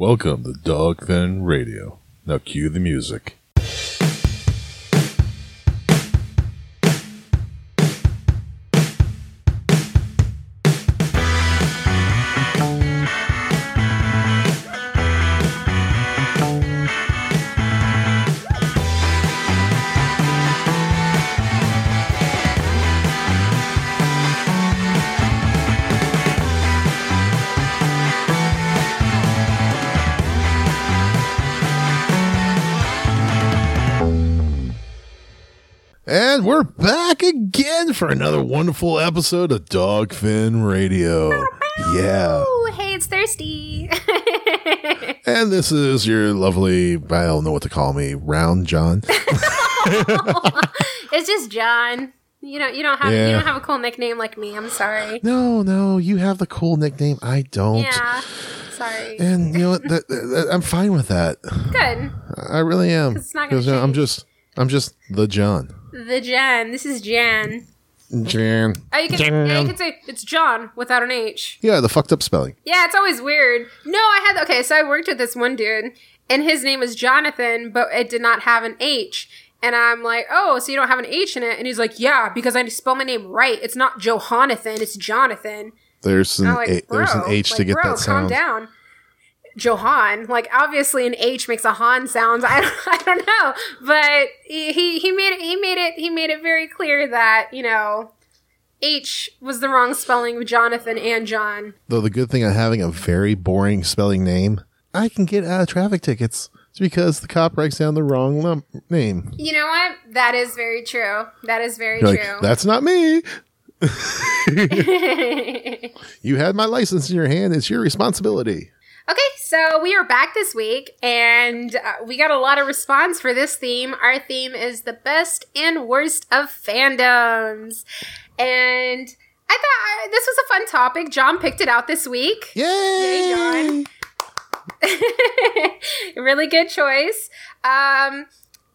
Welcome to Dogfin Radio. Now cue the music. For another wonderful episode of Dogfin Radio. Yeah. Hey, it's thirsty. And this is your lovely, I don't know what to call me, Round John. it's just John. You know, you don't have Yeah. you don't have a cool nickname like me. I'm sorry. No, no, you have the cool nickname. I don't. Yeah, sorry. And you know what? That, that- I'm fine with that. Good. I really am. It's not gonna I'm just, I'm just the John. The Jan. This is Jan. Jan. Oh, you can, yeah, you can say it's John without an H. Yeah, the fucked up spelling. Yeah, it's always weird. No, I had okay. So I worked with this one dude, and his name was Jonathan, but it did not have an H. And I'm like, oh, so you don't have an H in it? And he's like, yeah, because I spell my name right. It's not Johanathan, it's Jonathan. There's an, like, a, there's an bro, H to get bro, that sound. Calm down. Johan, like obviously an H makes a Han sound. I don't, I don't know, but he he he made it he made it he made it very clear that you know H was the wrong spelling of Jonathan and John. Though the good thing of having a very boring spelling name, I can get out of traffic tickets. It's because the cop writes down the wrong num- name. You know what? That is very true. That is very You're like, true. that's not me. You had my license in your hand. It's your responsibility. Okay, so we are back this week, and uh, we got a lot of response for this theme. Our theme is the best and worst of fandoms, and I thought uh, this was a fun topic. John picked it out this week. Yay! John. really good choice. Um,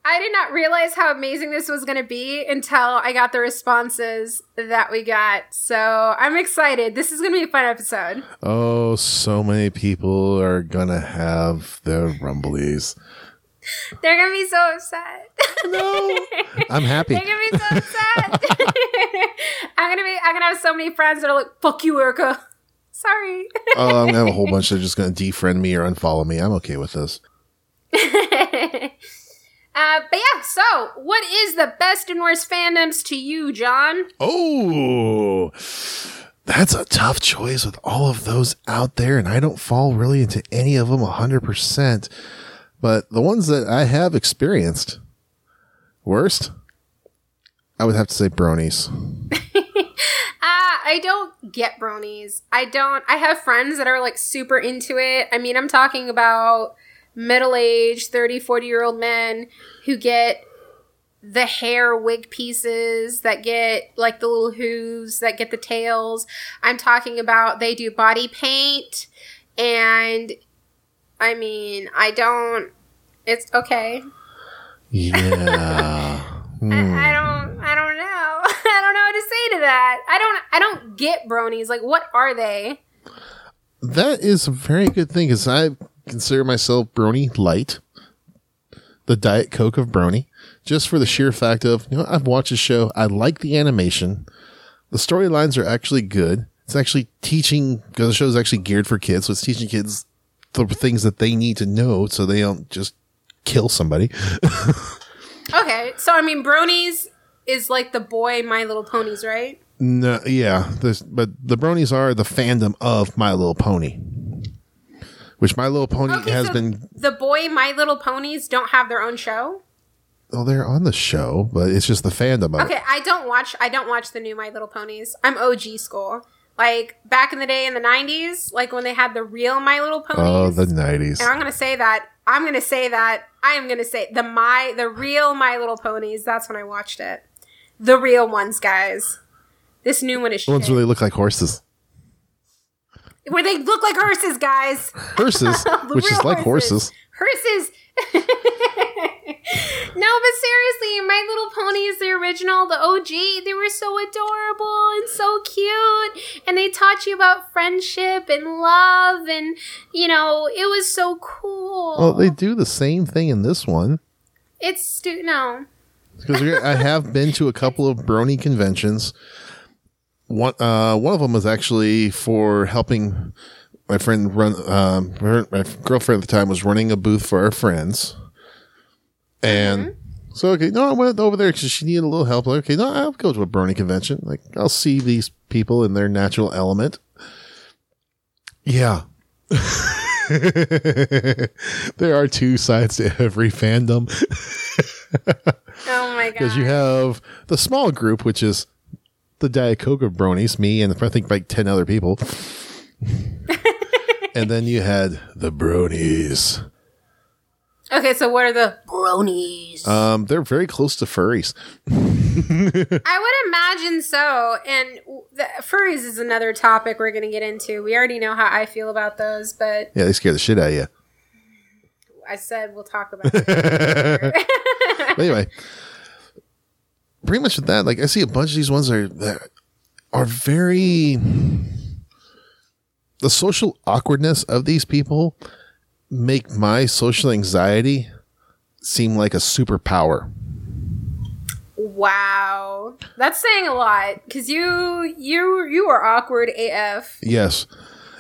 I did not realize how amazing this was going to be until I got the responses that we got. So I'm excited. This is going to be a fun episode. Oh, so many people are gonna have their rumblies. They're going to be so upset. No, I'm happy. They're gonna be so upset. I'm gonna be. I'm gonna have so many friends that are like, "Fuck you, Erica." Sorry. Oh, I'm gonna have a whole bunch that are just gonna defriend me or unfollow me. I'm okay with this. Uh, but yeah. So, what is the best and worst fandoms to you, John? Oh, that's a tough choice with all of those out there, and I don't fall really into any of them 100%. But the ones that I have experienced, worst, I would have to say bronies. Uh, I don't get bronies. I don't. I have friends that are like super into it. I mean, I'm talking about middle-aged 30, 40 year old men who get the hair wig pieces that get like the little hooves that get the tails. I'm talking about they do body paint and I mean, I don't it's okay. Yeah. Hmm. I, I don't I don't know. I don't know what to say to that. I don't I don't get bronies. Like what are they? That is a very good thing because I consider myself brony light, the Diet Coke of brony, just for the sheer fact of, you know, I've watched the show. I like the animation. The storylines are actually good. It's actually teaching, because the show is actually geared for kids, so it's teaching kids the things that they need to know so they don't just kill somebody. Okay. So I mean bronies is like the boy My Little Ponies, right? No, yeah, this, but the bronies are the fandom of My Little Pony, which My Little Pony Okay, has so been the boy My Little Ponies don't have their own show? Oh, they're on the show, but it's just the fandom of it. Okay, I don't watch. I don't watch the new My Little Ponies. I'm OG school. Like back in the day in the '90s, like when they had the real My Little oh, Ponies. Oh, the nineties. and I'm gonna say that. I'm gonna say that. I am gonna say the my the real My Little Ponies. That's when I watched it. The real ones, guys. This new one is The ones where they look like horses. Where they look like horses, guys. Horses, which is like horses. Horses. no, but seriously, My Little Ponies, the original, the OG, they were so adorable and so cute. And they taught you about friendship and love. And, you know, it was so cool. Well, they do the same thing in this one. It's, stu- no. Because I have been to a couple of brony conventions. One, uh, one of them was actually for helping my friend run. Um, her, my girlfriend at the time was running a booth for our friends, and so okay, no, I went over there because she needed a little help. Like, okay, no, I'll go to a brony convention. Like, I'll see these people in their natural element. Yeah. there are two sides to every fandom. Oh my god. Because you have the small group, which is the Diet Coke of bronies, me and I think like 10 other people. and then you had the bronies. Okay, so what are the bronies? Um, they're very close to furries. I would imagine so. And the, furries is another topic we're going to get into. We already know how I feel about those, but Yeah, they scare the shit out of you. I said we'll talk about it. Anyway, pretty much with that, like I see a bunch of these ones that are, that are very the social awkwardness of these people make my social anxiety seem like a superpower. wow, that's saying a lot because you you you are awkward AF. Yes.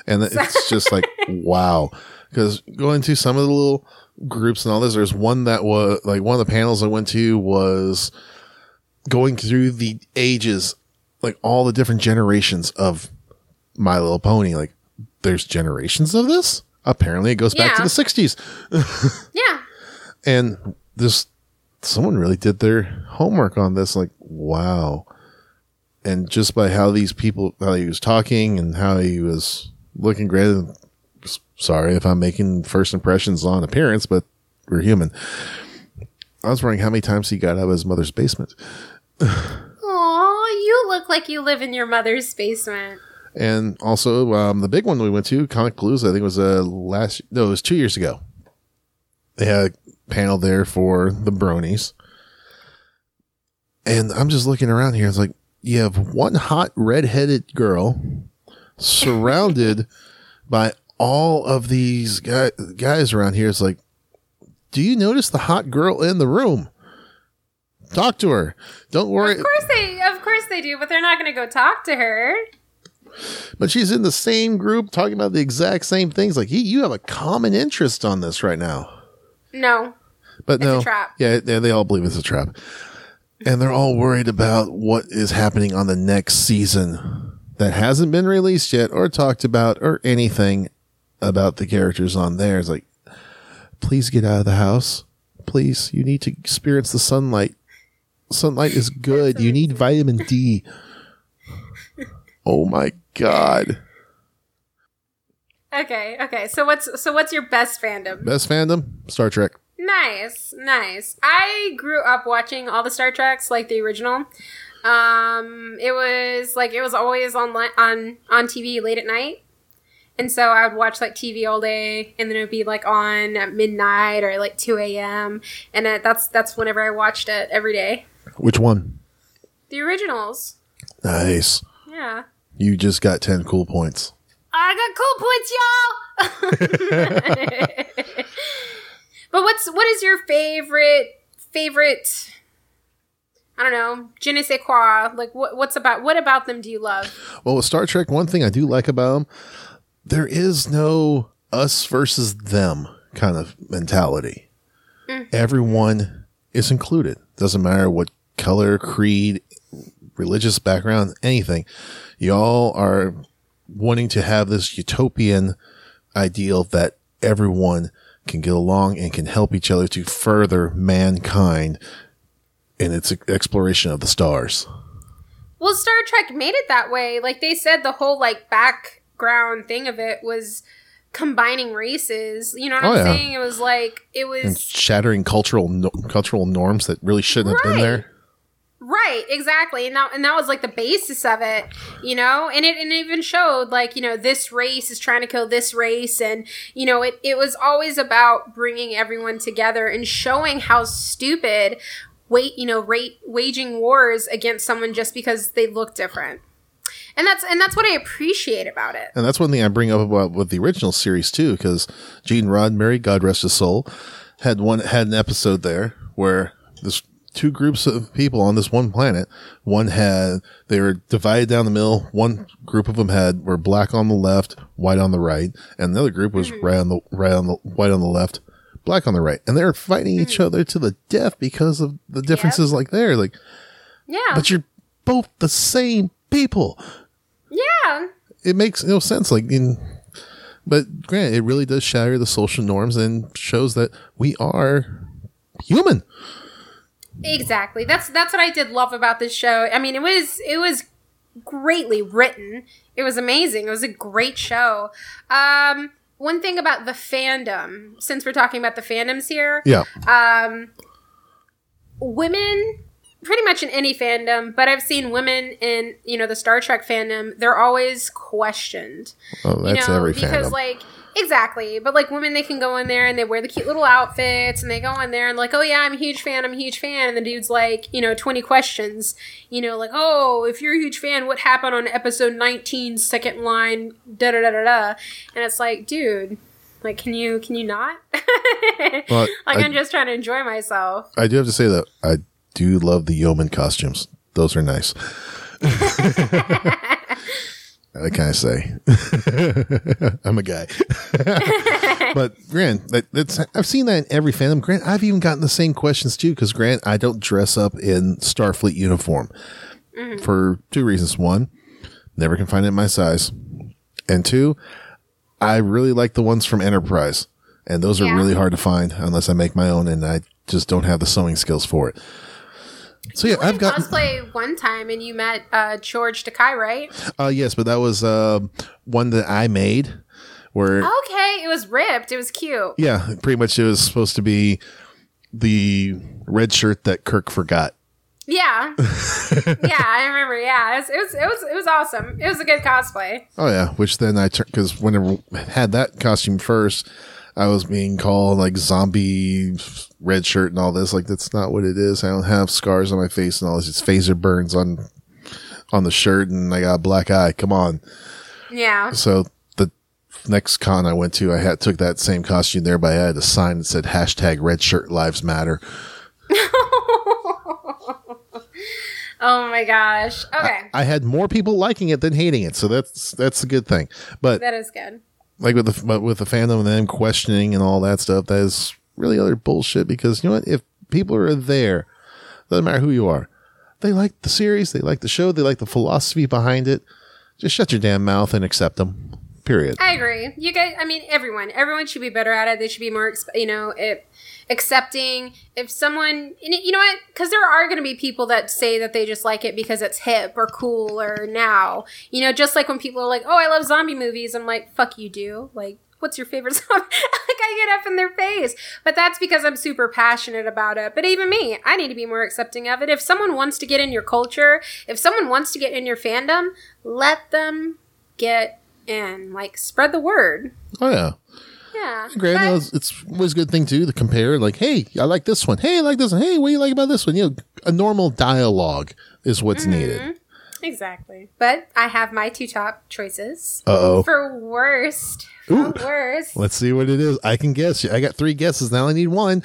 And it's just like, wow. Because going to some of the little groups and all this, there's one that was like one of the panels I went to was going through the ages, like all the different generations of My Little Pony. Like, there's generations of this? Apparently, it goes back to the 60s. Yeah, And this, someone really did their homework on this. Like, wow. And just by how these people, how he was talking and how he was looking great. Sorry if I'm making first impressions on appearance, but we're human. I was wondering how many times he got out of his mother's basement. Aw, you look like you live in your mother's basement. And also, um, the big one we went to, Comic Blues, I think it was uh, last, no, it was two years ago. They had a panel there for the bronies. And I'm just looking around here. It's like, you have one hot redheaded girl surrounded by all of these guy, guys around here. It's like, do you notice the hot girl in the room? Talk to her. Don't worry. Of course they, of course they do, but they're not going to go talk to her. but she's in the same group talking about the exact same things. Like, you, you have a common interest on this right now. No, But It's no, a trap. yeah, they all believe it's a trap, and they're all worried about what is happening on the next season that hasn't been released yet or talked about or anything about the characters on there. It's like, please get out of the house, please. You need to experience the sunlight. Sunlight is good. You need vitamin D. oh my god. Okay, okay. So what's so what's your best fandom? Best fandom? Star Trek. Nice, nice. I grew up watching all the Star Treks, like the original. Um, it was like it was always on li- on on TV late at night, and so I would watch like TV all day, and then it would be like on at midnight or like two a.m. And uh, that's that's whenever I watched it every day. Which one? The originals, Nice. yeah. You just got 10 cool points. I got cool points, y'all. but what's what is your favorite favorite? I don't know, je ne sais quoi. Like what what's about what about them do you love? Well, with Star Trek, one thing I do like about them, there is no us versus them kind of mentality. Mm. Everyone is included. Doesn't matter what color, creed, religious background, anything. Y'all are wanting to have this utopian ideal that everyone can get along and can help each other to further mankind in its exploration of the stars. Well, Star Trek made it that way. Like they said the whole like background thing of it was combining races. You know what Oh, I'm yeah. saying? It was like it and was shattering cultural no- cultural norms that really shouldn't have been there. Right, exactly. And that and that was like the basis of it, you know? And it and it even showed like, you know, this race is trying to kill this race and you know, it it was always about bringing everyone together and showing how stupid wait, you know, rate waging wars against someone just because they look different. And that's and that's what I appreciate about it. And that's one thing I bring up about with the original series too, because Gene Roddenberry, God rest his soul, had one had an episode there where this two groups of people on this one planet. One had they were divided down the middle. One group of them had were black on the left, white on the right, and the other group was mm-hmm. right on the right on the white on the left, black on the right, and they're fighting each mm. other to the death because of the differences. Like there, like Yeah. but you're both the same people. yeah. It makes no sense. Like in. But granted, it really does shatter the social norms and shows that we are human. Exactly. That's that's what I did love about this show. I mean, it was it was greatly written. It was amazing. It was a great show. Um one thing about the fandom, since we're talking about the fandoms here, Yeah. um women pretty much in any fandom, but I've seen women in, you know, the Star Trek fandom, they're always questioned. Oh, that's you know, every because fandom. like exactly. But like women they can go in there and they wear the cute little outfits and they go in there and like oh yeah i'm a huge fan i'm a huge fan. And the dude's like you know 20 questions you know like oh if you're a huge fan what happened on episode 19 second line da da da da da? And it's like dude like can you can you not? Well, like I- am just trying to enjoy myself. I do have to say that I do love the yeoman costumes. Those are nice. I of say, I'm a guy. but Grant, that, that's I've seen that in every fandom. Grant, I've even gotten the same questions too. Because Grant, I don't dress up in Starfleet uniform mm-hmm. for two reasons. One, never can find it in my size, and two, I really like the ones from Enterprise, and those are Yeah. really hard to find unless I make my own, and I just don't have the sewing skills for it. So yeah, I've got cosplay one time and you met uh george Takei, right uh yes, but that was uh, one that I made where okay it was ripped it was cute yeah, pretty much it was supposed to be the red shirt that Kirk forgot. Yeah. yeah, I remember. Yeah, it was, it was it was it was awesome. It was a good cosplay. Oh yeah, which then I turned because whenever I had that costume first, I was being called like zombie red shirt and all this. Like that's not what it is. I don't have scars on my face and all this. It's phaser burns on on the shirt, and I got a black eye. Come on. Yeah. So the next con I went to, I had took that same costume there, but I had a sign that said hashtag Red Shirt Lives Matter. Oh my gosh. Okay. I had more people liking it than hating it, so that's that's a good thing. But that is good. Like with the with the fandom and them questioning and all that stuff, that is really other bullshit. Because you know what? If people are there, doesn't matter who you are, they like the series, they like the show, they like the philosophy behind it. Just shut your damn mouth and accept them. Period. I agree. You guys, I mean, everyone, everyone should be better at it. They should be more, you know, it, accepting. If someone, you know what? Because there are going to be people that say that they just like it because it's hip or cool or now. You know, just like when people are like, "Oh, I love zombie movies," I'm like, "Fuck you, do." Like, what's your favorite zombie? like, I get up in their face. But that's because I'm super passionate about it. But even me, I need to be more accepting of it. If someone wants to get in your culture, if someone wants to get in your fandom, let them get in. Like, spread the word. Oh yeah. Yeah. Granted, But- it's- it's always a good thing too to compare. Like, hey, I like this one. Hey, I like this one. Hey, what do you like about this one? You know, a normal dialogue is what's needed. Exactly. But I have my two top choices. Uh oh. For worst. For worst. Let's see what it is. I can guess. I got three guesses. Now I need one.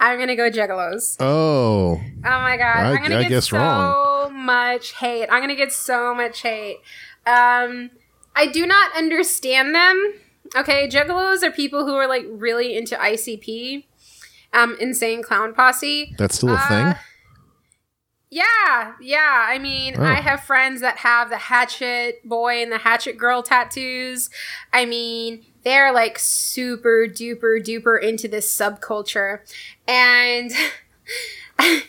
I'm gonna go juggalos. Oh, Oh my god. I- I, am gonna I get so wrong. much hate. I'm gonna get so much hate. Um I do not understand them. Okay, juggalos are people who are like really into ICP. Um, insane clown posse. that's still a Uh, thing. Yeah, yeah. I mean, Oh. I have friends that have the Hatchet Boy and the Hatchet Girl tattoos. I mean, they're like super duper duper into this subculture. And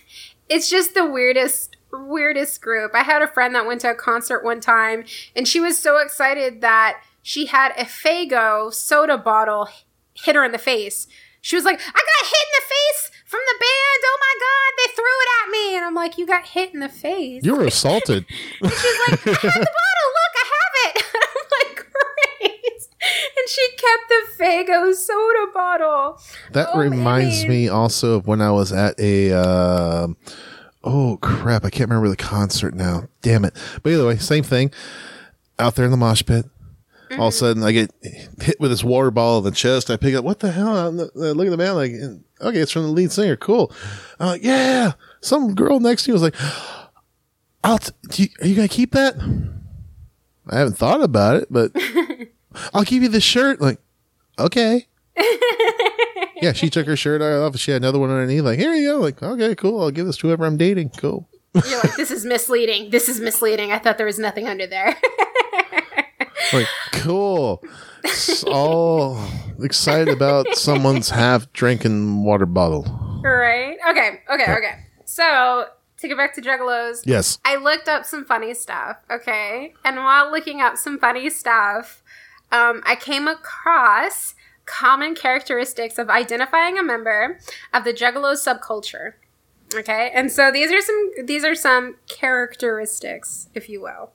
it's just the weirdest weirdest group. I had a friend that went to a concert one time and she was so excited that she had a Faygo soda bottle hit her in the face. She was like, I got hit in the face from the band. Oh my God, they threw it at me. And I'm like, you got hit in the face. You were assaulted. She's like, I have the bottle. Look, I have it. And I'm like, great. And she kept the Faygo soda bottle. That Oh, reminds me also of when I was at a. Uh, oh crap! I can't remember the concert now. Damn it! But either way, same thing. Out there in the mosh pit, all Mm-hmm. of a sudden I get hit with this water ball in the chest. I pick up. What the hell? I look at the man like, okay, it's from the lead singer. Cool. I'm like, yeah. Some girl next to me was like, "I'll. T- you, are you gonna keep that?" I haven't thought about it, but I'll give you the shirt. Like, okay. yeah, she took her shirt off. She had another one underneath. Like, here you go. Like, okay, cool. I'll give this to whoever I'm dating. Cool. You're like, this is misleading. This is misleading. I thought there was nothing under there. Like, cool. All excited about someone's half drinking water bottle. right? Okay, okay, okay. So, to get back to Juggalos, Yes. I looked up some funny stuff, okay? And while looking up some funny stuff, um, I came across common characteristics of identifying a member of the Juggalo subculture. Okay, and so these are some these are some characteristics, if you will.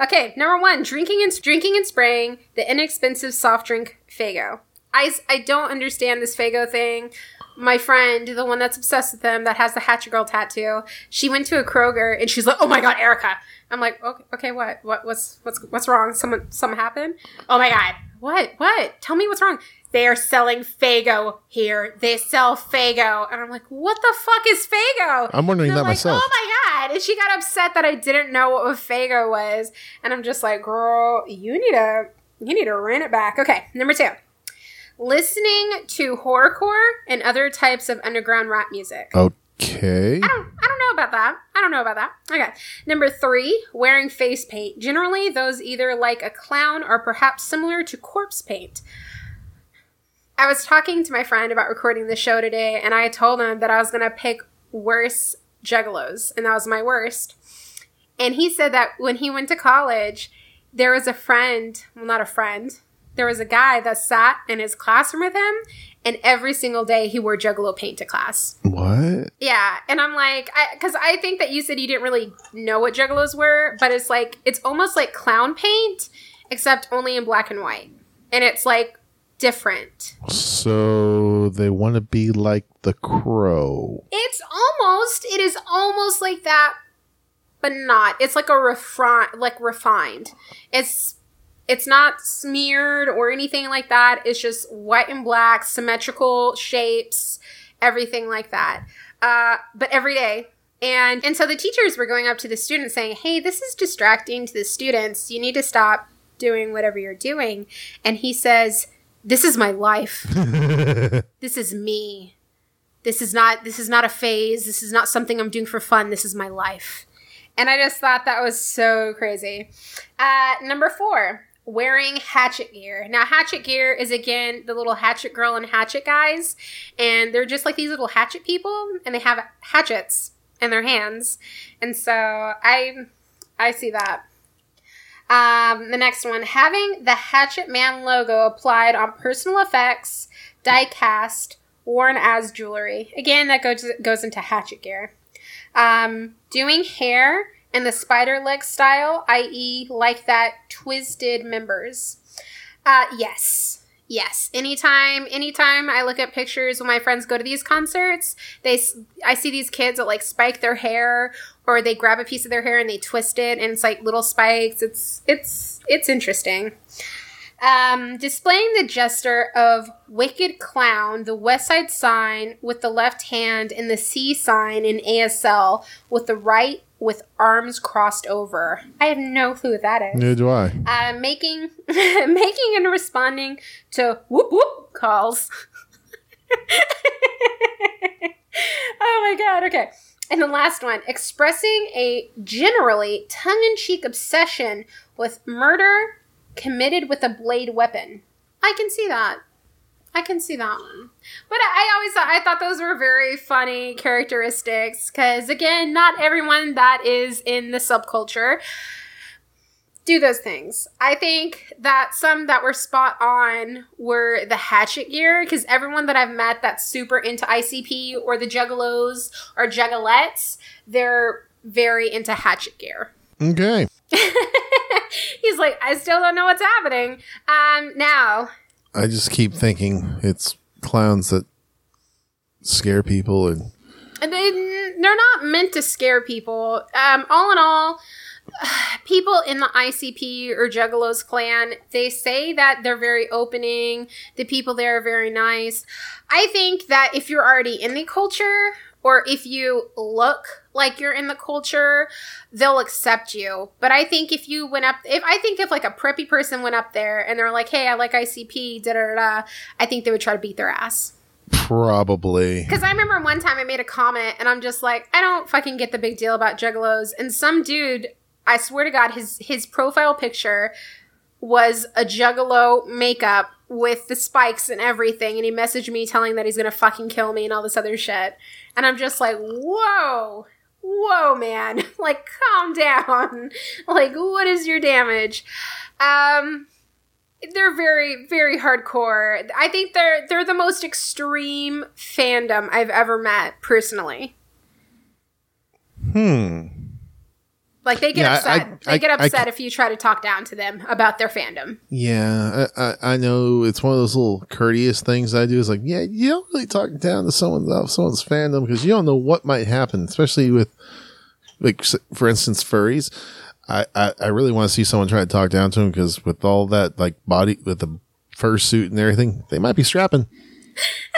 Okay, number one, drinking and drinking and spraying the inexpensive soft drink Faygo. I I don't understand this Faygo thing. My friend, the one that's obsessed with them, that has the Hatchet Girl tattoo, she went to a Kroger and she's like, "Oh my god, Erica!" I'm like, "Okay, okay, what, what, what's, what's, what's wrong? Someone, something happened? Oh my god, what, what? Tell me what's wrong." They are selling Faygo here. They sell Faygo, and I'm like, "What the fuck is Faygo?" I'm wondering that like, myself. Oh my god! And she got upset that I didn't know what a Faygo was, and I'm just like, girl, you need to you need to rent it back. Okay, number two, listening to horrorcore and other types of underground rap music. Oh, Okay. I don't, I don't know about that. I don't know about that. Okay. Number three, wearing face paint. Generally, those either like a clown or perhaps similar to corpse paint. I was talking to my friend about recording the show today, and I told him that I was going to pick worse juggalos, and that was my worst. And he said that when he went to college, there was a friend, well, not a friend, there was a guy that sat in his classroom with him, and every single day he wore juggalo paint to class. What? Yeah, and I'm like, because I, think that you said you didn't really know what juggalos were, but it's like it's almost like clown paint, except only in black and white, and it's like different. So they want to be like the crow. It's almost, it is almost like that, but not. It's like a refine, like refined. It's it's not smeared or anything like that. It's just white and black, symmetrical shapes, everything like that. Uh, but every day. And and so the teachers were going up to the students saying, "Hey, this is distracting to the students. You need to stop doing whatever you're doing." And he says, "This is my life. this is me. This is not this is not a phase. This is not something I'm doing for fun. This is my life." And I just thought that was so crazy. Uh, number four, wearing hatchet gear. Now, hatchet gear is again the little hatchet girl and hatchet guys, and they're just like these little hatchet people, and they have hatchets in their hands. And so I, I see that. Um, the next one, having the Hatchet Man logo applied on personal effects, die cast, worn as jewelry. Again, that goes goes into hatchet gear. Um, doing hair in the spider leg style, i.e., like that twisted members. Uh, yes. Yes. Anytime, anytime I look at pictures when my friends go to these concerts, they, I see these kids that like spike their hair or they grab a piece of their hair and they twist it and it's like little spikes. It's, it's, it's interesting. Um, displaying the gesture of Wicked Clown, the West Side sign with the left hand, and the C sign in ASL with the right with arms crossed over. I have no clue what that is. Neither do I. Uh, making, making and responding to whoop whoop calls. oh my god, okay. And the last one, expressing a generally tongue in cheek obsession with murder committed with a blade weapon. I can see that. I can see that one. But I I always thought I thought those were very funny characteristics because again, not everyone that is in the subculture do those things. I think that some that were spot on were the hatchet gear because everyone that I've met that's super into ICP or the juggalos or juggalettes, they're very into hatchet gear. Okay. He's like, I still don't know what's happening. Um, now, I just keep thinking it's clowns that scare people and and they, they're not meant to scare people. Um, all in all, people in the ICP or Juggalos clan, they say that they're very opening. The people there are very nice. I think that if you're already in the culture or if you look like you're in the culture, they'll accept you. But I think if you went up, if I think if like a preppy person went up there and they're like, "Hey, I like ICP," da da da, I think they would try to beat their ass. probably Because I remember one time I made a comment and I'm just like, I don't fucking get the big deal about juggalos. And some dude, I swear to God, his his profile picture was a juggalo makeup with the spikes and everything. And he messaged me telling that he's gonna fucking kill me and all this other shit. And I'm just like, whoa. Whoa, man. Like, calm down. Like, what is your damage? Um, they're very very hardcore i think they're they're the most extreme fandom i've ever met personally hmm like they get Yeah, upset. I- they get I- I upset if you try to talk down to them about their fandom. Yeah I, I i know it's one of those little courteous things i do is like yeah you don't really talk down to someone about someone's fandom because you don't know what might happen especially with like for instance furries. I i, I really want to see someone try to talk down to them because with all that like body with the fur suit and everything they might be strapping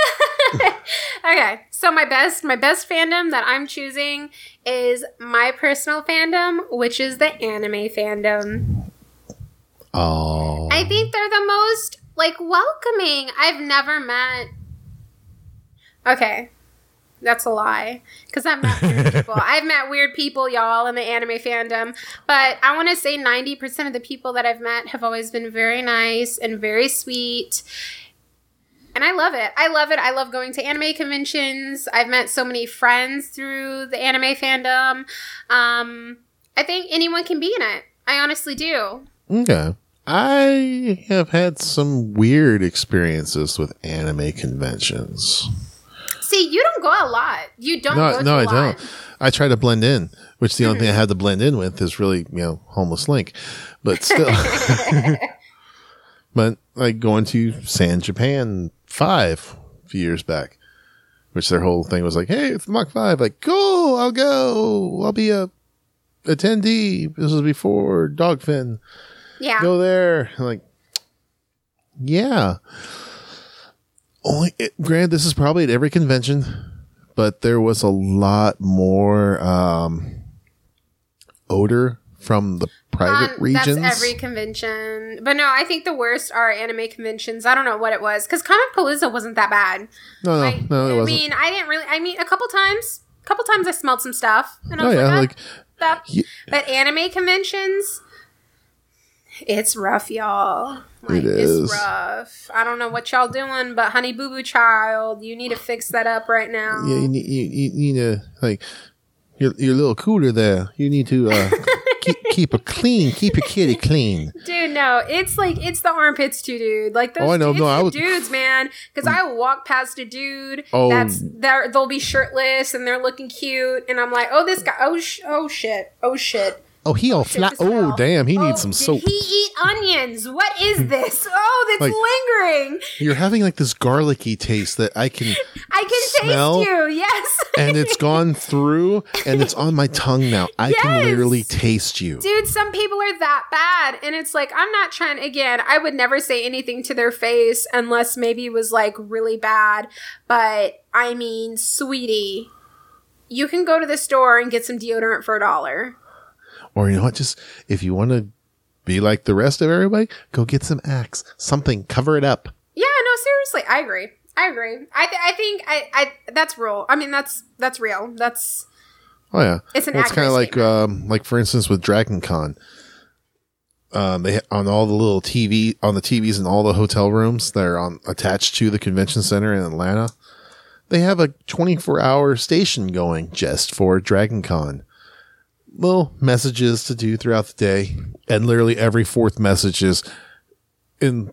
okay so my best my best fandom that i'm choosing is my personal fandom which is the anime fandom oh I think they're the most like welcoming. I've never met. Okay, that's a lie because I've met weird people. I've met weird people, y'all, in the anime fandom. But I want to say ninety percent of the people that I've met have always been very nice and very sweet. And I love it. I love it. I love going to anime conventions. I've met so many friends through the anime fandom. Um, I think anyone can be in it. I honestly do. Okay. I have had some weird experiences with anime conventions. See, you don't go a lot. You don't No, go no, to lot. don't. I try to blend in, which the only thing I had to blend in with is really, you know, homeless link. But still, but like going to San Japan five a few years back, which their whole thing was like, "Hey, it's Mach five. Like, cool, I'll go. I'll be a attendee." This was before Dogfin. Yeah. go there. Like, yeah. Only, it, granted, this is probably at every convention, but there was a lot more um, odor from the private Um, regions. That's every convention. But no, I think the worst are anime conventions. I don't know what it was. Because Comic Palooza wasn't that bad. no, no, Like, no, it I wasn't. mean, I didn't really. I mean, a couple times. A couple times I smelled some stuff. And I oh was yeah, like, like "Ah, that. But anime conventions, it's rough, y'all. Like, It is. It's rough. I don't know what y'all doing, but Honey Boo Boo Child, you need to fix that up right now. yeah, you need you, you need to like your your little cooler there. You need to uh, keep keep it clean. Keep your kitty clean. Dude, no, it's like it's the armpits too, dude. Like those Oh, I know. dudes, No, I was- dudes, man. Because mm. I will walk past a dude Oh. that's they're, they'll be shirtless and they're looking cute, and I'm like, oh, this guy, oh, sh- oh shit, oh shit. Oh, he all flat. Oh, damn, he Oh, needs some did soap. He eat onions. What is hmm. this? Oh, that's Like- lingering. You're having like this garlicky taste that I can I can Smell? taste you. Yes, and it's gone through and it's on my tongue now. I can Yes. literally taste you. dude. Some people are that bad, and it's like I'm not trying. Again, I would never say anything to their face unless maybe it was like really bad. But I mean, sweetie, you can go to the store and get some deodorant for a dollar. Or you know what? Just if you want to be like the rest of everybody, go get some Axe. Something. Cover it up. Yeah, no, seriously, I agree. I agree. I, th- I think I, I that's real. I mean, that's that's real. That's Oh yeah. It's an Well, it's kind of like um like for instance with Dragon Con. Um, they on all the little TV on the TVs in all the hotel rooms that are on attached to the convention center in Atlanta. They have a 24 hour station going just for Dragon Con. Little messages to do throughout the day, and literally every fourth message is in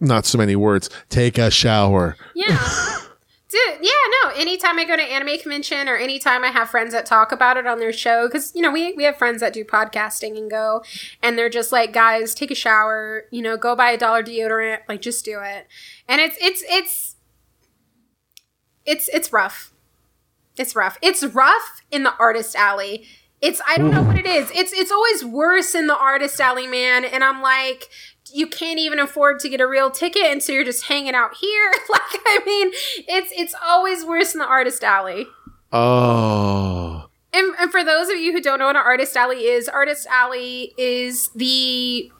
not so many words. Take a shower. Yeah. Dude, yeah, no. Anytime I go to anime convention or anytime I have friends that talk about it on their show, because you know we we have friends that do podcasting and go, and they're just like, guys, take a shower. You know, go buy a dollar deodorant. Like, just do it. And it's it's it's it's it's rough. It's rough. It's rough in the artist alley. It's I don't know what it is. It's it's always worse in the artist alley, man. And I'm like, you can't even afford to get a real ticket and so you're just hanging out here like i mean it's it's always worse in the artist alley Oh. and, and for those of you who don't know what an artist alley is artist alley is the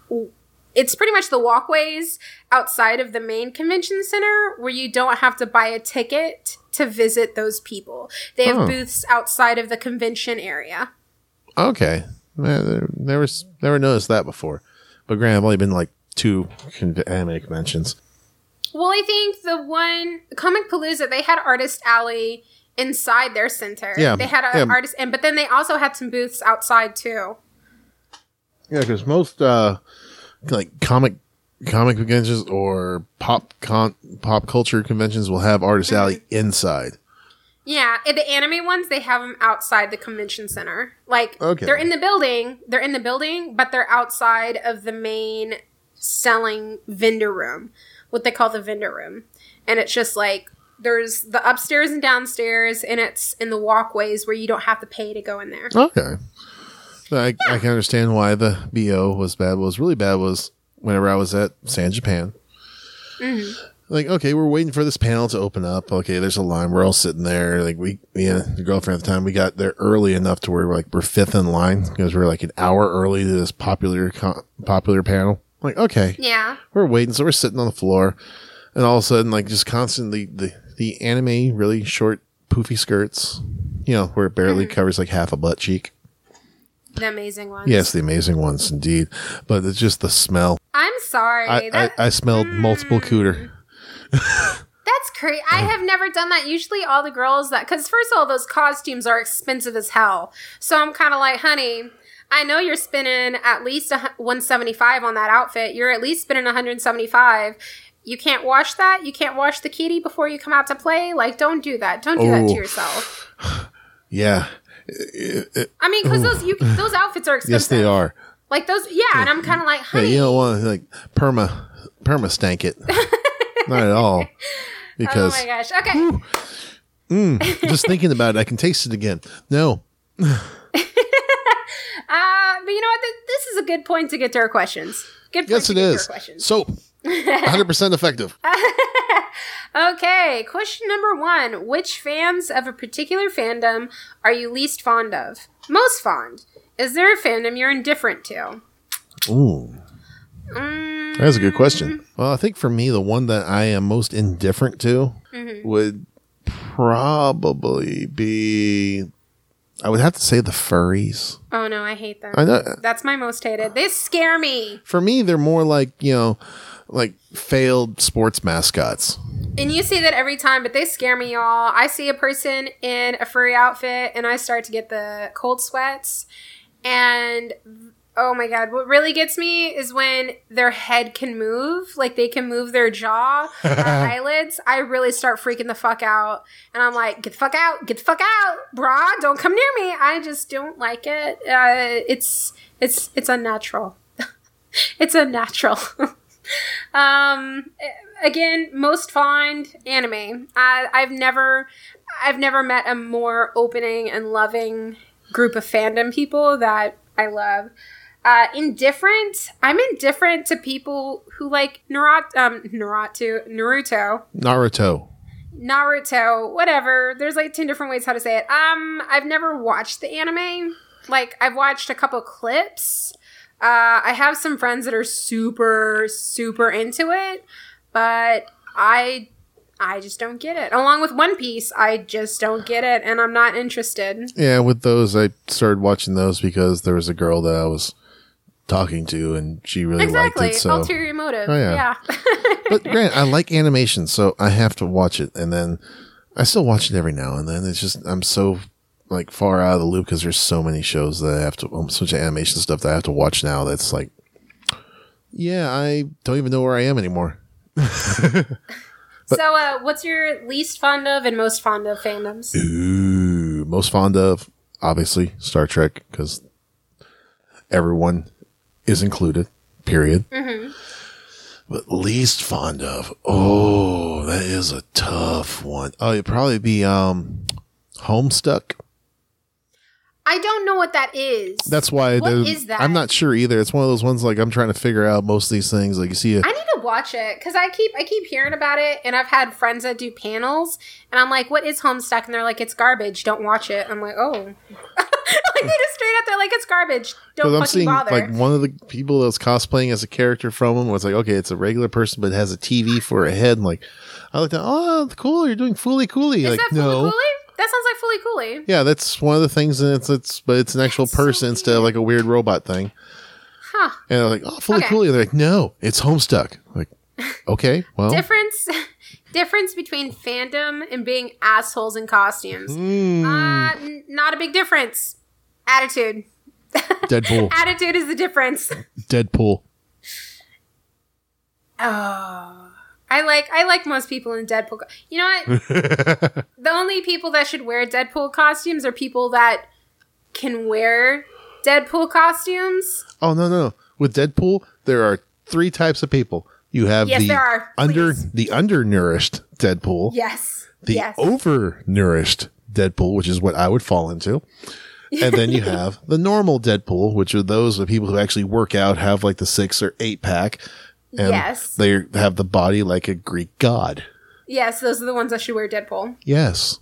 it's pretty much the walkways outside of the main convention center where you don't have to buy a ticket to visit those people they have Oh. booths outside of the convention area Okay. Never, never, never noticed that before. But granted, I've only been like two anime conventions. Well, I think the one Comic Palooza, they had Artist Alley inside their center. Yeah, they had an yeah. artist, and but then they also had some booths outside too. Yeah, because most uh, like comic comic conventions or pop con- pop culture conventions will have Artist Alley inside. Yeah, the anime ones they have them outside the convention center. Like Okay. they're in the building, they're in the building, but they're outside of the main selling vendor room, what they call the vendor room, and it's just like. There's the upstairs and downstairs, and it's in the walkways where you don't have to pay to go in there. Okay. I, I can understand why the BO was bad. What was really bad was whenever I was at San Japan. Mm-hmm. Like, okay, we're waiting for this panel to open up. Okay, there's a line. We're all sitting there. Like, we, yeah, the girlfriend at the time, we got there early enough to where we're like, we're fifth in line because we're like an hour early to this popular, con- popular panel. Like, okay, Yeah. we're waiting. So we're sitting on the floor and all of a sudden, like, just constantly the, the anime, really short, poofy skirts, you know, where it barely mm-hmm. covers like half a butt cheek. The amazing ones. Yes, the amazing ones indeed. But it's just the smell. I'm sorry. I, I, that, I smelled multiple cooter. Mm. That's crazy. I have never done that. Usually, all the girls that, because first of all, those costumes are expensive as hell. So I'm kind of like, honey, I know you're spending at least a, 175 on that outfit. You're at least spending 175. You can't wash that. You can't wash the kitty before you come out to play. Like, don't do that. Don't do that Oh. to yourself. Yeah. I mean, because those you those outfits are expensive. Yes, they are. Like those, yeah. And I'm kind of like, Yeah, honey, you don't want like perma perma stank it. Not at all. Because oh my gosh. Okay. just thinking about it, I can taste it again. No. Uh, but you know what? This is a good point to get to our questions. Good point Yes, to it get to our questions. Soap. 100% effective. Okay, question number one. Which fans of a particular fandom are you least fond of? Most fond? Is there a fandom you're indifferent to? Ooh. Mm, That's a good question. Well, I think for me, the one that I am most indifferent to Mm-hmm. would probably be. I would have to say the furries. oh no, I hate them. I know. That's my most hated. They scare me. For me, they're more like you know, like failed sports mascots. And you see that every time, but they scare me, y'all. I see a person in a furry outfit and I start to get the cold sweats. And oh my god, what really gets me is when their head can move, like they can move their jaw or eyelids. I really start freaking the fuck out. And I'm like, get the fuck out, get the fuck out, brah, don't come near me. I just don't like it. Uh, it's it's it's unnatural. it's unnatural. um again most fond anime I, i've never i've never met a more opening and loving group of fandom people that i love uh indifferent i'm indifferent to people who like naruto um naruto naruto Naruto. Naruto, whatever. There's like 10 different ways how to say it. Um, I've never watched the anime. Like, I've watched a couple clips. Uh, I have some friends that are super, super into it, but I, I just don't get it. Along with One Piece, I just don't get it, and I'm not interested. Yeah, with those, I started watching those because there was a girl that I was talking to, and she really Exactly. liked it. So, Ulterior motive. Oh, yeah. yeah. but Grant, I like animation, so I have to watch it, and then I still watch it every now and then. It's just I'm so like far out of the loop because there's so many shows that I have to, um, so much animation stuff that I have to watch now. That's like, yeah, I don't even know where I am anymore. so, uh, what's your least fond of and most fond of fandoms? Ooh, most fond of obviously Star Trek because everyone is included. Period. Mm-hmm. But least fond of, oh, that is a tough one. Oh, it'd probably be um, Homestuck. I don't know what that is. That's why What is that? I'm not sure either. It's one of those ones like I'm trying to figure out most of these things. Like you see, a, I need to watch it because I keep I keep hearing about it, and I've had friends that do panels, and I'm like, "What is Homestuck?" And they're like, "It's garbage. Don't watch it." I'm like, "Oh," like they just straight up they're like, "It's garbage. Don't fucking I'm seeing bother." like one of the people that's cosplaying as a character from them was like, okay, it's a regular person but has a TV for a head. And like, I looked at, oh, cool, you're doing Fooly Cooly. is Like, that no, Fully Cooley? That sounds like Fooly Cooly. yeah, that's one of the things, and it's it's but it's an actual That's so person instead of like a weird robot thing. Huh. And they're like, oh, Fooly Okay. They're like, no, it's Homestuck. Like, okay, well, Difference difference between fandom and being assholes in costumes. mm, Uh, n- not a big difference. Attitude. Deadpool, Attitude is the difference. Deadpool. Oh, I like I like most people in Deadpool. co- You know what? the only people that should wear Deadpool costumes are people that can wear Deadpool costumes. Oh no, no, no. With Deadpool, there are three types of people. You have Yes, the there are. under the undernourished Deadpool. Yes. the yes. overnourished Deadpool, which is what I would fall into. And then you have the normal Deadpool, which are those of people who actually work out, have like the six or eight pack, and Yes. they have the body like a Greek god. yes, those are the ones that should wear Deadpool. Yes.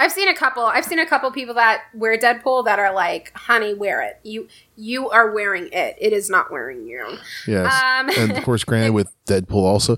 I've seen a couple. I've seen a couple people that wear Deadpool that are like, "Honey, wear it. You you are wearing it. It is not wearing you." Yes. Um, and of course, granted with Deadpool also,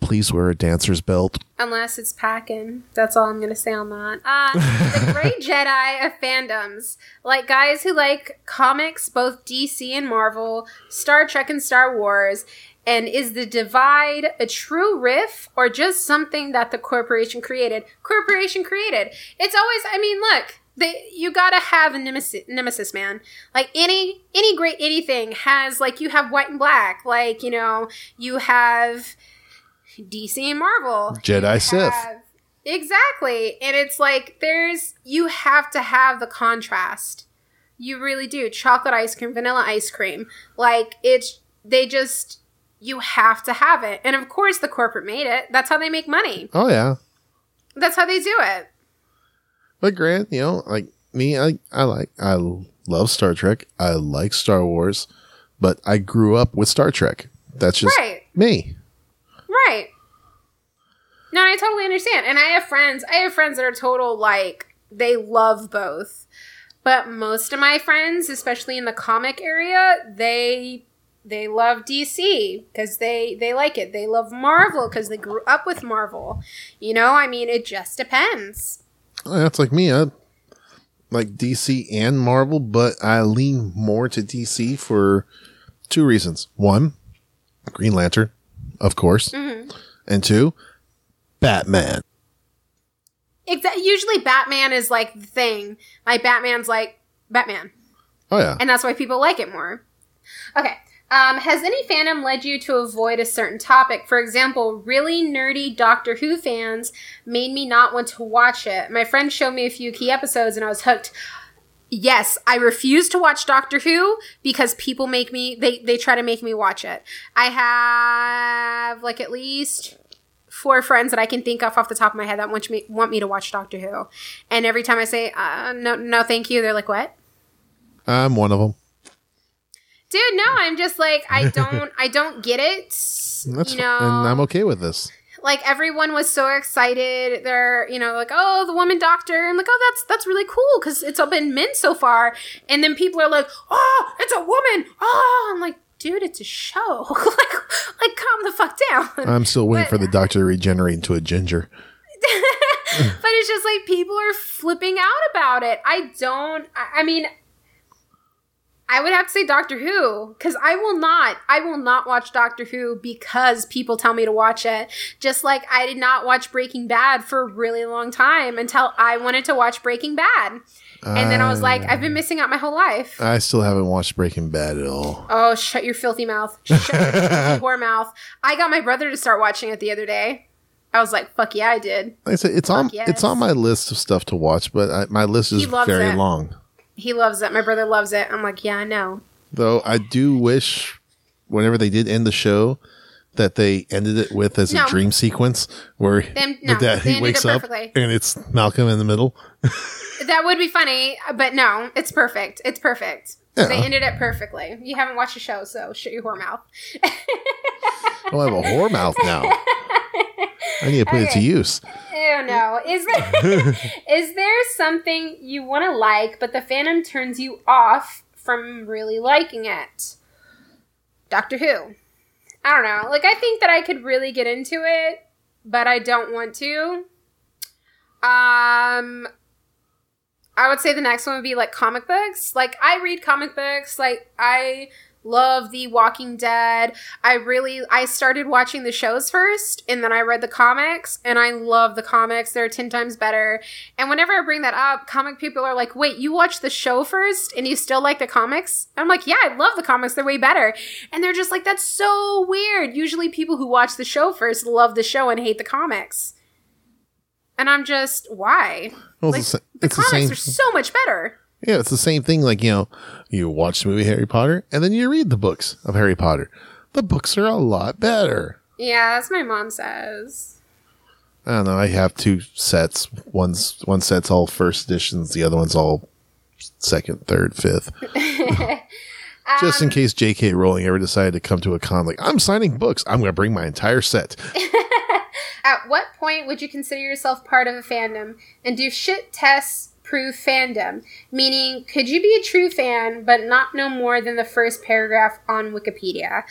please wear a dancer's belt. Unless it's packing. That's all I'm going to say on that. Uh, the Great Jedi of fandoms. Like guys who like comics, both DC and Marvel, Star Trek and Star Wars. And is the divide a true riff or just something that the corporation created? Corporation created. It's always, I mean, look, they, you gotta have a nemesis, nemesis, man. Like any any great anything has like you have white and black. Like you know you have DC and Marvel. Jedi You Sith. have- Exactly. And it's like there's you have to have the contrast. You really do. Chocolate ice cream, vanilla ice cream. Like it's they just you have to have it. And of course the corporate made it. That's how they make money. Oh yeah. That's how they do it. But Grant, you know, like me, I, I like, I love Star Trek. I like Star Wars, but I grew up with Star Trek. That's just Right. me. Right. No, I totally understand. And I have friends, I have friends that are total like they love both. But most of my friends, especially in the comic area, they they love DC because they they like it. They love Marvel because they grew up with Marvel. You know, I mean, it just depends. That's like me. I like DC and Marvel, but I lean more to DC for two reasons. One, Green Lantern, of course, Mm-hmm. and two, Batman. Exa- usually, Batman is like the thing. Like Batman's like Batman. Oh yeah. and that's why people like it more. Okay. Um, has any fandom led you to avoid a certain topic? For example, really nerdy Doctor Who fans made me not want to watch it. My friend showed me a few key episodes and I was hooked. Yes, I refuse to watch Doctor Who because people make me they they try to make me watch it. I have like at least four friends that I can think of off the top of my head that want me want me to watch Doctor Who, and every time I say uh, no no thank you, they're like what? I'm one of them. Dude no i'm just like i don't i don't get it That's you know and I'm okay with this. like everyone was so excited they're you know like oh the woman doctor i'm like oh that's that's really cool because it's all been men so far and then people are like oh it's a woman oh i'm like dude it's a show like like calm the fuck down I'm still waiting But- for the doctor to regenerate into a ginger. but it's just like people are flipping out about it. I don't. I, I mean, I would have to say Doctor Who because I will not, I will not watch Doctor Who because people tell me to watch it. Just like I did not watch Breaking Bad for a really long time until I wanted to watch Breaking Bad, and then I was like, I've been ah. missing out my whole life. I still haven't watched Breaking Bad at all. Oh, shut your filthy mouth! Shut your filthy whore mouth! I got my brother to start watching it the other day. I was like, "Fuck yeah, I did." Like I said, it's on yes. it's on my list of stuff to watch, but I, my list is very it. long. He loves it. My brother loves it. I'm like, yeah, I know. Though I do wish, whenever they did end the show, that they ended it with as No. a dream sequence where Them- no, the dad he wakes up and it's Malcolm in the middle. That would be funny, but no, it's perfect. It's perfect. Yeah. They ended it perfectly. You haven't watched the show, so shut your whore mouth. Oh, I have a whore mouth now. I need to put it to use. Ew, no. Is there is there something you want to like, but the fandom turns you off from really liking it? Doctor Who. I don't know. Like, I think that I could really get into it, but I don't want to. Um, I would say the next one would be like comic books. Like, I read comic books. Like, I love The Walking Dead. I really I started watching the shows first and then I read the comics and I love the comics. They're 10 times better. And whenever I bring that up, comic people are like, "Wait, you watched the show first and you still like the comics?" I'm like, "Yeah, I love the comics. They're way better." And they're just like, "That's so weird. Usually people who watch the show first love the show and hate the comics." And I'm just, "Why?" Well, Like, the, the it's the comics same. are so much better. Yeah, it's the same thing. Like you know, you watch the movie Harry Potter, and then you read the books of Harry Potter. The books are a lot better. Yeah, that's my mom says. I don't know. I have two sets. One's one set's all first editions. The other one's all second, third, fifth. Just in um, case J.K. Rowling ever decided to come to a con, like I'm signing books, I'm going to bring my entire set. At what point would you consider yourself part of a fandom? And do shit tests prove fandom? Meaning, could you be a true fan but not know more than the first paragraph on Wikipedia?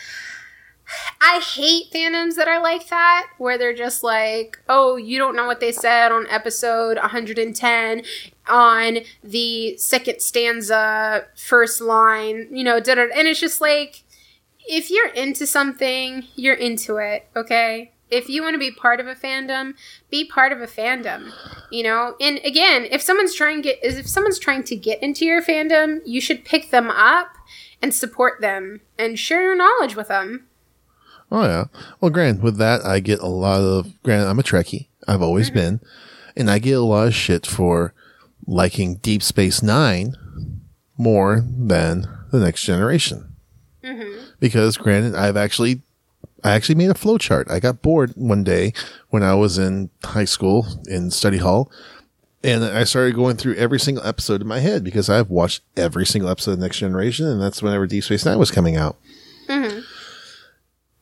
I hate fandoms that are like that, where they're just like, oh, you don't know what they said on episode 110 on the second stanza, first line, you know, da da. And it's just like, if you're into something, you're into it, okay? If you want to be part of a fandom, be part of a fandom, you know? And again, if someone's trying get if someone's trying to get into your fandom, you should pick them up and support them and share your knowledge with them. Oh yeah. Well, granted, with that, I get a lot of. Granted, I'm a Trekkie. I've always mm-hmm. been, and I get a lot of shit for liking Deep Space Nine more than the Next Generation. Mm-hmm. Because, granted, I've actually, I actually made a flowchart. I got bored one day when I was in high school in study hall. And I started going through every single episode in my head because I've watched every single episode of Next Generation, and that's whenever Deep Space Nine was coming out mm-hmm.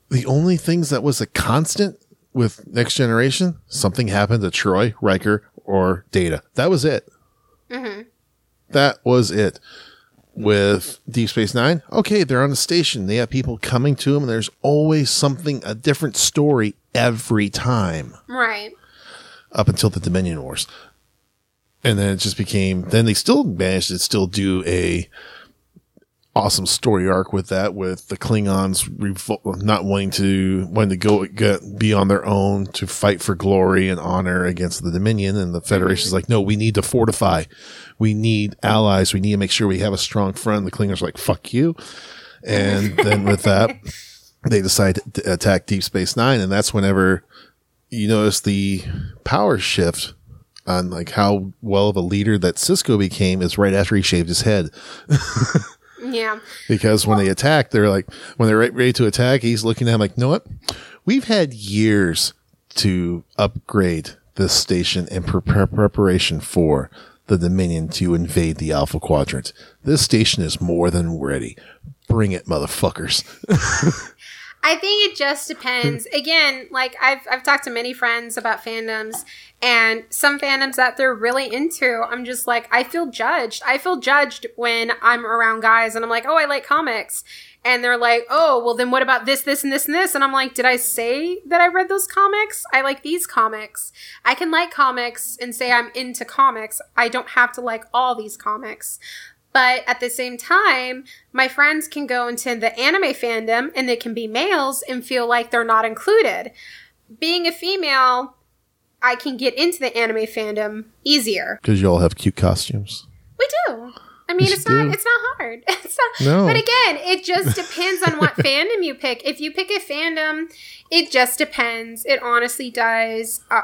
the only things that was a constant with Next Generation, something happened to Troi, Riker, or Data. That was it. Mm-hmm. That was it. With Deep Space Nine, okay, they're on a station. They have people coming to them, and there's always something, a different story every time Right. up until the Dominion Wars. And then it just became, then they still managed to still do a awesome story arc with that, with the Klingons revol- not wanting to, wanting to go, get, be on their own to fight for glory and honor against the Dominion. And the mm-hmm. Federation's like, no, we need to fortify. We need allies. We need to make sure we have a strong front. The Klingons are like, fuck you. And then with that, they decide to attack Deep Space Nine. And that's whenever you notice the power shift on like how well of a leader that Sisko became is right after he shaved his head. Yeah. Because when they attack, they're like, when they're ready to attack, he's looking at him like, you know what? We've had years to upgrade this station in pre- pre- preparation for the Dominion to invade the Alpha Quadrant. This station is more than ready. Bring it, motherfuckers. I think it just depends. Hmm. Again, like I've I've talked to many friends about fandoms and some fandoms that they're really into. I'm just like I feel judged. I feel judged when I'm around guys and I'm like, "Oh, I like comics." And they're like, "Oh, well then what about this this and this and this?" And I'm like, "Did I say that I read those comics? I like these comics. I can like comics and say I'm into comics. I don't have to like all these comics." But at the same time, my friends can go into the anime fandom and they can be males and feel like they're not included. Being a female, I can get into the anime fandom easier. Because you all have cute costumes. We do. I mean, Yes, it's not do. it's not hard. It's not, No. But again, it just depends on what fandom you pick. If you pick a fandom, it just depends. It honestly does. Uh,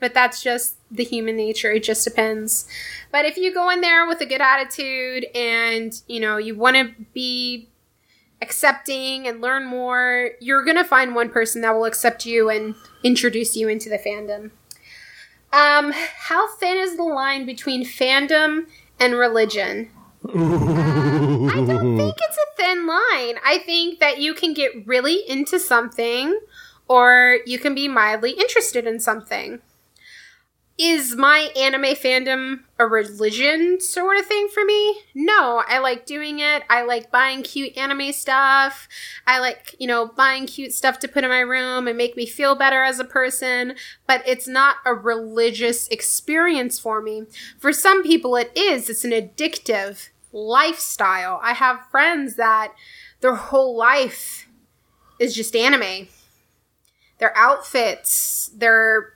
but that's just the human nature. It just depends. But if you go in there with a good attitude and, you know, you want to be accepting and learn more, you're going to find one person that will accept you and introduce you into the fandom. Um, how thin is the line between fandom and religion? I don't think it's a thin line. I think that you can get really into something or you can be mildly interested in something. Is my anime fandom a religion sort of thing for me? No, I like doing it. I like buying cute anime stuff. I like, you know, buying cute stuff to put in my room and make me feel better as a person, but it's not a religious experience for me. For some people, it is. It's an addictive lifestyle. I have friends that their whole life is just anime. Their outfits, their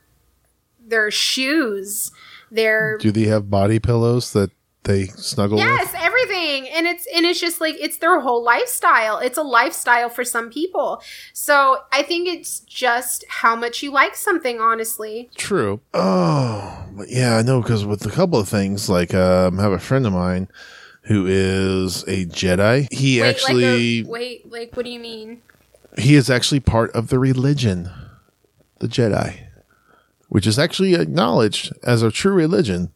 their shoes, their Do they have body pillows that they snuggle yes, everything. And it's and it's just like it's their whole lifestyle. It's a lifestyle for some people. So I think it's just how much you like something, honestly. True. Oh, but yeah, I know because with a couple of things, like um, I have a friend of mine who is a Jedi. He Wait, actually like a, wait, like what do you mean? he is actually part of the religion, the Jedi, which is actually acknowledged as a true religion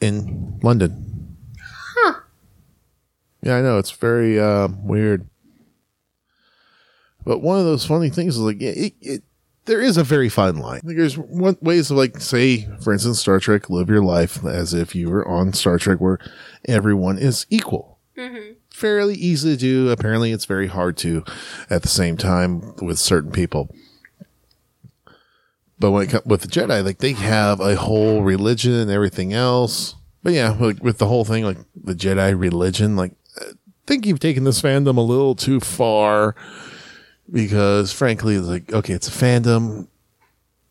in London. Huh. Yeah, I know it's very uh, weird. But one of those funny things is like it, it, there is a very fine line. Like there's one ways of like say, for instance, Star Trek, live your life as if you were on Star Trek, where everyone is equal Mm-hmm. fairly easy to do. Apparently, it's very hard to at the same time with certain people. But when it comes with the Jedi, like they have a whole religion and everything else. But yeah, like with the whole thing, like the Jedi religion, like I think you've taken this fandom a little too far because, frankly, it's like okay, it's a fandom,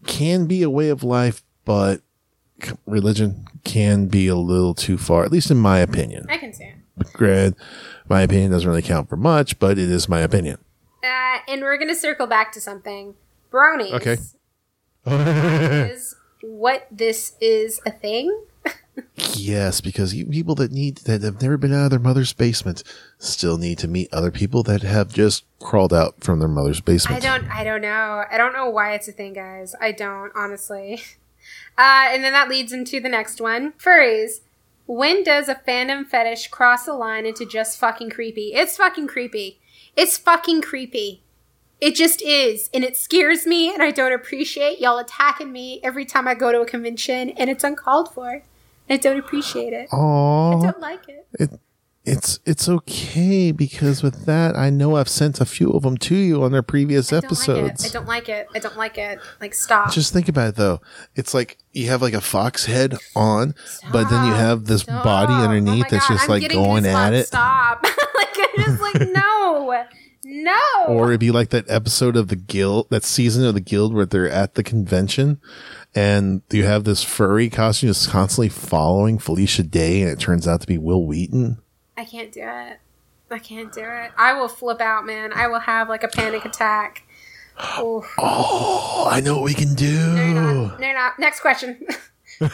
can be a way of life, but religion can be a little too far, at least in my opinion. I can see it. Granted, my opinion doesn't really count for much, but it is my opinion. Uh, and we're gonna circle back to something. Bronies. Okay. Is what this is a thing? yes, because people that need that have never been out of their mother's basement still need to meet other people that have just crawled out from their mother's basement. I don't I don't know. I don't know why it's a thing, guys. I don't, honestly. Uh, and then that leads into the next one. Furries. When does a fandom fetish cross a line into just fucking creepy? It's fucking creepy. It's fucking creepy. It just is. And it scares me, and I don't appreciate y'all attacking me every time I go to a convention, and it's uncalled for. I don't appreciate it. I don't like it. it, it's it's okay because with that, I know I've sent a few of them to you on their previous I don't episodes. like it. I don't like it. I don't like it. Like, stop. Just think about it though. It's like you have like a fox head on, but then you have this Stop. body Oh underneath my that's God, just I'm like going at it. Stop. like I'm just like no, no. Or it'd be like that episode of the guild, that season of the guild where they're at the convention and you have this furry costume that's constantly following Felicia Day and it turns out to be Wil Wheaton. I can't do it. I can't do it. I will flip out, man. I will have like a panic attack. Oof. Oh, I know what we can No, you're do. not. No, you're not. Next question.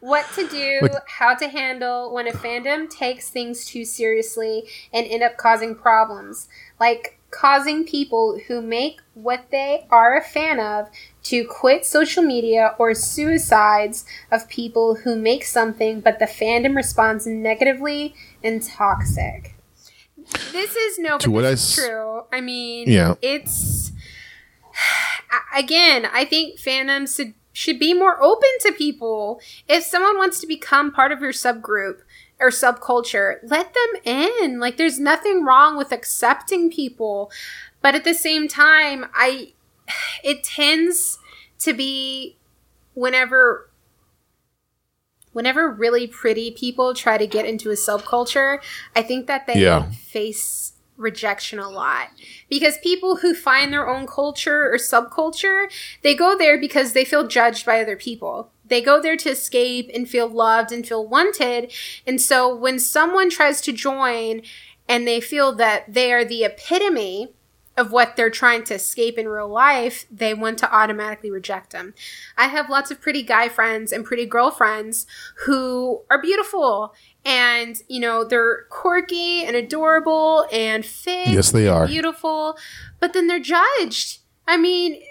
what to do, Like- how to handle when a fandom takes things too seriously and end up causing problems. Like causing people who make what they are a fan of to quit social media or suicides of people who make something but the fandom responds negatively and toxic. This is no, To what this I is s- true. I mean, Yeah. it's again, I think fandoms should, should be more open to people. If someone wants to become part of your subgroup or subculture, let them in. Like, there's nothing wrong with accepting people. But at the same time, I, it tends to be whenever whenever really pretty people try to get into a subculture, I think that they Yeah. face rejection a lot. Because people who find their own culture or subculture they go there because they feel judged by other people. They go there to escape and feel loved and feel wanted. And so when someone tries to join and they feel that they are the epitome of what they're trying to escape in real life, they want to automatically reject them. I have lots of pretty guy friends and pretty girl friends who are beautiful and, you know, they're quirky and adorable and fit. Yes, they are. Beautiful, but then they're judged. I mean,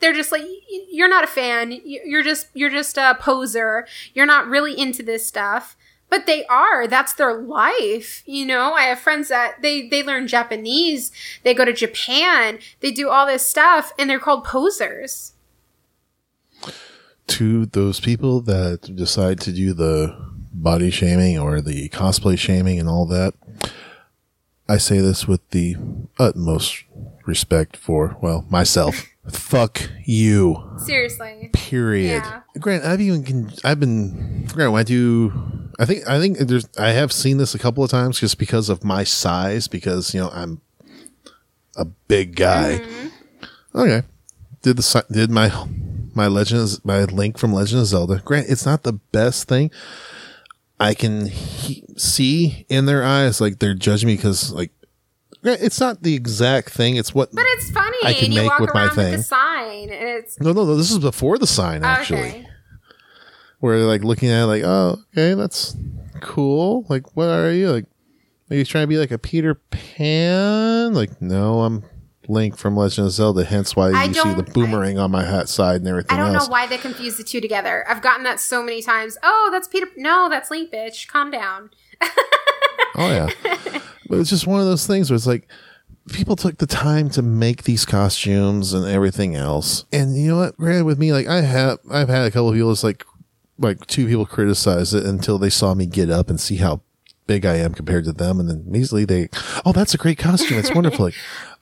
they're just like you're not a fan. You're just you're just a poser. You're not really into this stuff but they are that's their life you know i have friends that they they learn japanese they go to japan they do all this stuff and they're called posers to those people that decide to do the body shaming or the cosplay shaming and all that, I say this with the utmost respect for, well, myself. Fuck you. seriously Period. Yeah. Grant, I've even I've been Grant. When I do, I think I think there's I have seen this a couple of times just because of my size because you know I'm a big guy. Mm-hmm. Okay, did the did my my legends my link from Legend of Zelda. Grant, it's not the best thing. I can he- see in their eyes like they're judging me because like it's not the exact thing. It's what but it's funny I can and you make walk with my around with thing. the sign and it's no no no. This is before the sign oh, actually. okay where they're like looking at it like, oh, okay, that's cool. Like, what are you? Like, are you trying to be like a Peter Pan? Like, no, I'm Link from Legend of Zelda. Hence why I you see the boomerang on my hat side and everything I don't else. know why they confuse the two together. I've gotten that so many times. Oh, that's Peter. No, that's Link, bitch. Calm down. Oh yeah, but it's just one of those things where it's like people took the time to make these costumes and everything else. And you know what? Granted, with me, like I have, I've had a couple of people. It's like, like two people criticize it until they saw me get up and see how big I am compared to them, and then immediately they, oh, that's a great costume. It's wonderful. like,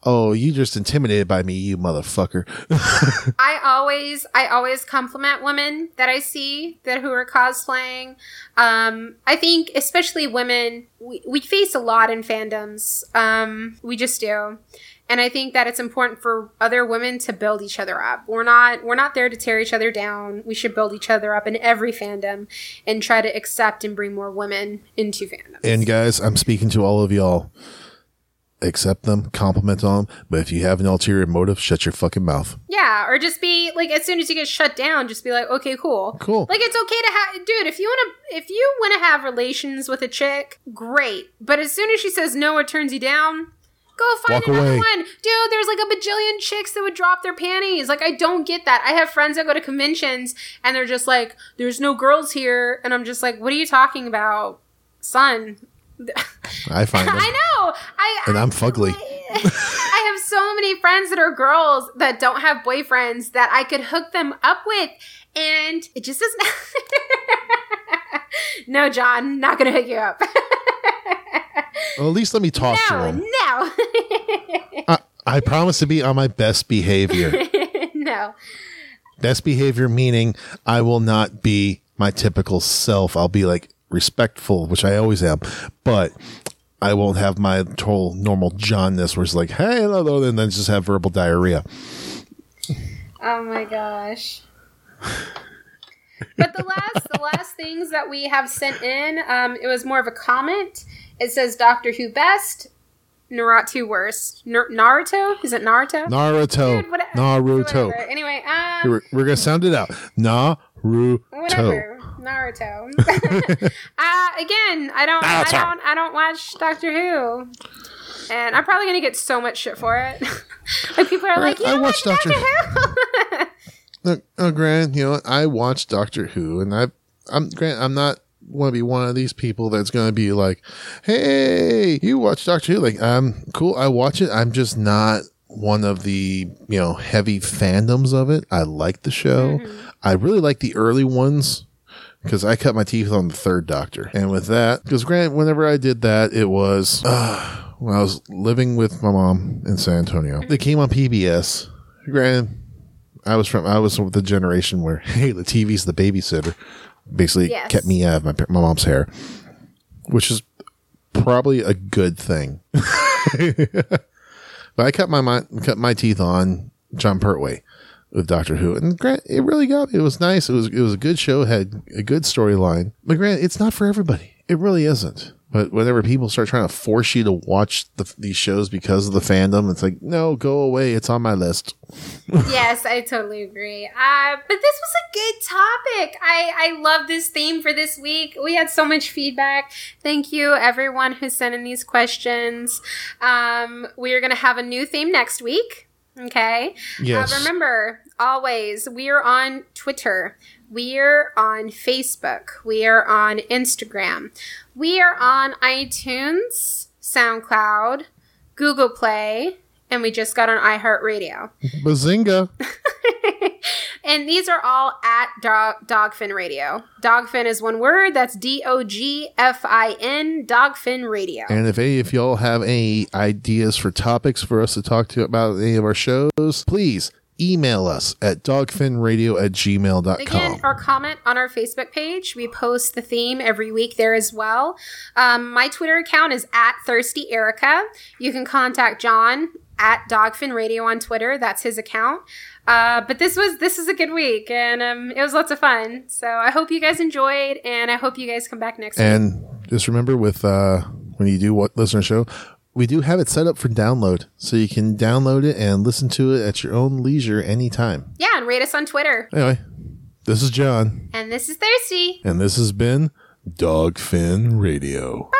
oh, you just intimidated by me, you motherfucker. I always I always compliment women that I see that who are cosplaying. Um, I think especially women we, we face a lot in fandoms. Um, we just do. And I think that it's important for other women to build each other up. We're not we're not there to tear each other down. We should build each other up in every fandom and try to accept and bring more women into fandom. And guys, I'm speaking to all of y'all. Accept them, compliment on them, but if you have an ulterior motive, shut your fucking mouth. Yeah, or just be like as soon as you get shut down, just be like, okay, cool, Cool. Like it's okay to have, dude. If you want to, if you want to have relations with a chick, great. But as soon as she says no or turns you down, go find Walk another away. one, dude. There's like a bajillion chicks that would drop their panties. Like I don't get that. I have friends that go to conventions and they're just like, "There's no girls here," and I'm just like, "What are you talking about, son?" I find them. I know. I And I'm fugly. I have so many friends that are girls that don't have boyfriends that I could hook them up with, and it just doesn't. no, Jon, not gonna hook you up. Well, at least let me talk to no, them. no, I, I promise to be on my best behavior. no. best behavior meaning I will not be my typical self. I'll be like respectful, which I always am, but I won't have my total normal Johnness where it's like, hey, hello, and then just have verbal diarrhea. Oh my gosh. But the last, the last things that we have sent in, um, it was more of a comment. It says Doctor Who best, Naruto worst. Nar- Naruto? Is it Naruto? Naruto. Dude, what- Naruto. whatever. Anyway, um, We're, we're going to sound it out. Naruto. whatever. Naruto. uh, again, I don't, I don't, I don't watch Doctor Who, and I'm probably gonna get so much shit for it. like people are like, I- you I watch Doctor- Doctor Who. Look, oh, Grant, you know? I watch Doctor Who, and I, I'm Grant. I'm not want to be one of these people that's going to be like, "Hey, you watch Doctor Who?" Like, I'm cool. I watch it. I'm just not one of the you know heavy fandoms of it. I like the show. I really like the early ones because I cut my teeth on the third Doctor, and with that, because Grant, whenever I did that, it was uh, when I was living with my mom in San Antonio. They came on PBS. Grant I was from I was with the generation where hey, the TV's the babysitter. Basically, Yes. kept me out of my my mom's hair, which is probably a good thing. but I cut my, my cut my teeth on Jon Pertwee with Doctor Who, and grant it really got me. It was nice. It was it was a good show. Had a good storyline. But grant it's not for everybody. It really isn't. But whenever people start trying to force you to watch the, these shows because of the fandom, it's like, no, go away. It's on my list. yes, I totally agree. Uh, but this was a good topic. I, I love this theme for this week. We had so much feedback. Thank you, everyone who sent in these questions. Um, we are going to have a new theme next week. Okay. Yes. Uh, remember, always, we are on Twitter. We are on Facebook. We are on Instagram. We are on iTunes, SoundCloud, Google Play, and we just got on iHeartRadio. Bazinga! and these are all at Dog, Dogfin Radio. Dogfin is one word. That's D O G F I N, Dogfin Radio. And if any if y'all have any ideas for topics for us to talk to about any of our shows, please email us at dogfinradio at gmail.com. Again, or comment on our Facebook page. We post the theme every week there as well. Um, my Twitter account is at Thirsty Erica. You can contact Jon at Dogfin Radio on Twitter. That's his account. Uh, but this was this is a good week, and um, it was lots of fun. So I hope you guys enjoyed, and I hope you guys come back next week. And just remember with uh when you do what listen show, we do have it set up for download. So you can download it and listen to it at your own leisure anytime. Yeah, and rate us on Twitter. Anyway, this is Jon, And this is Thirsty. and this has been Dogfin Radio.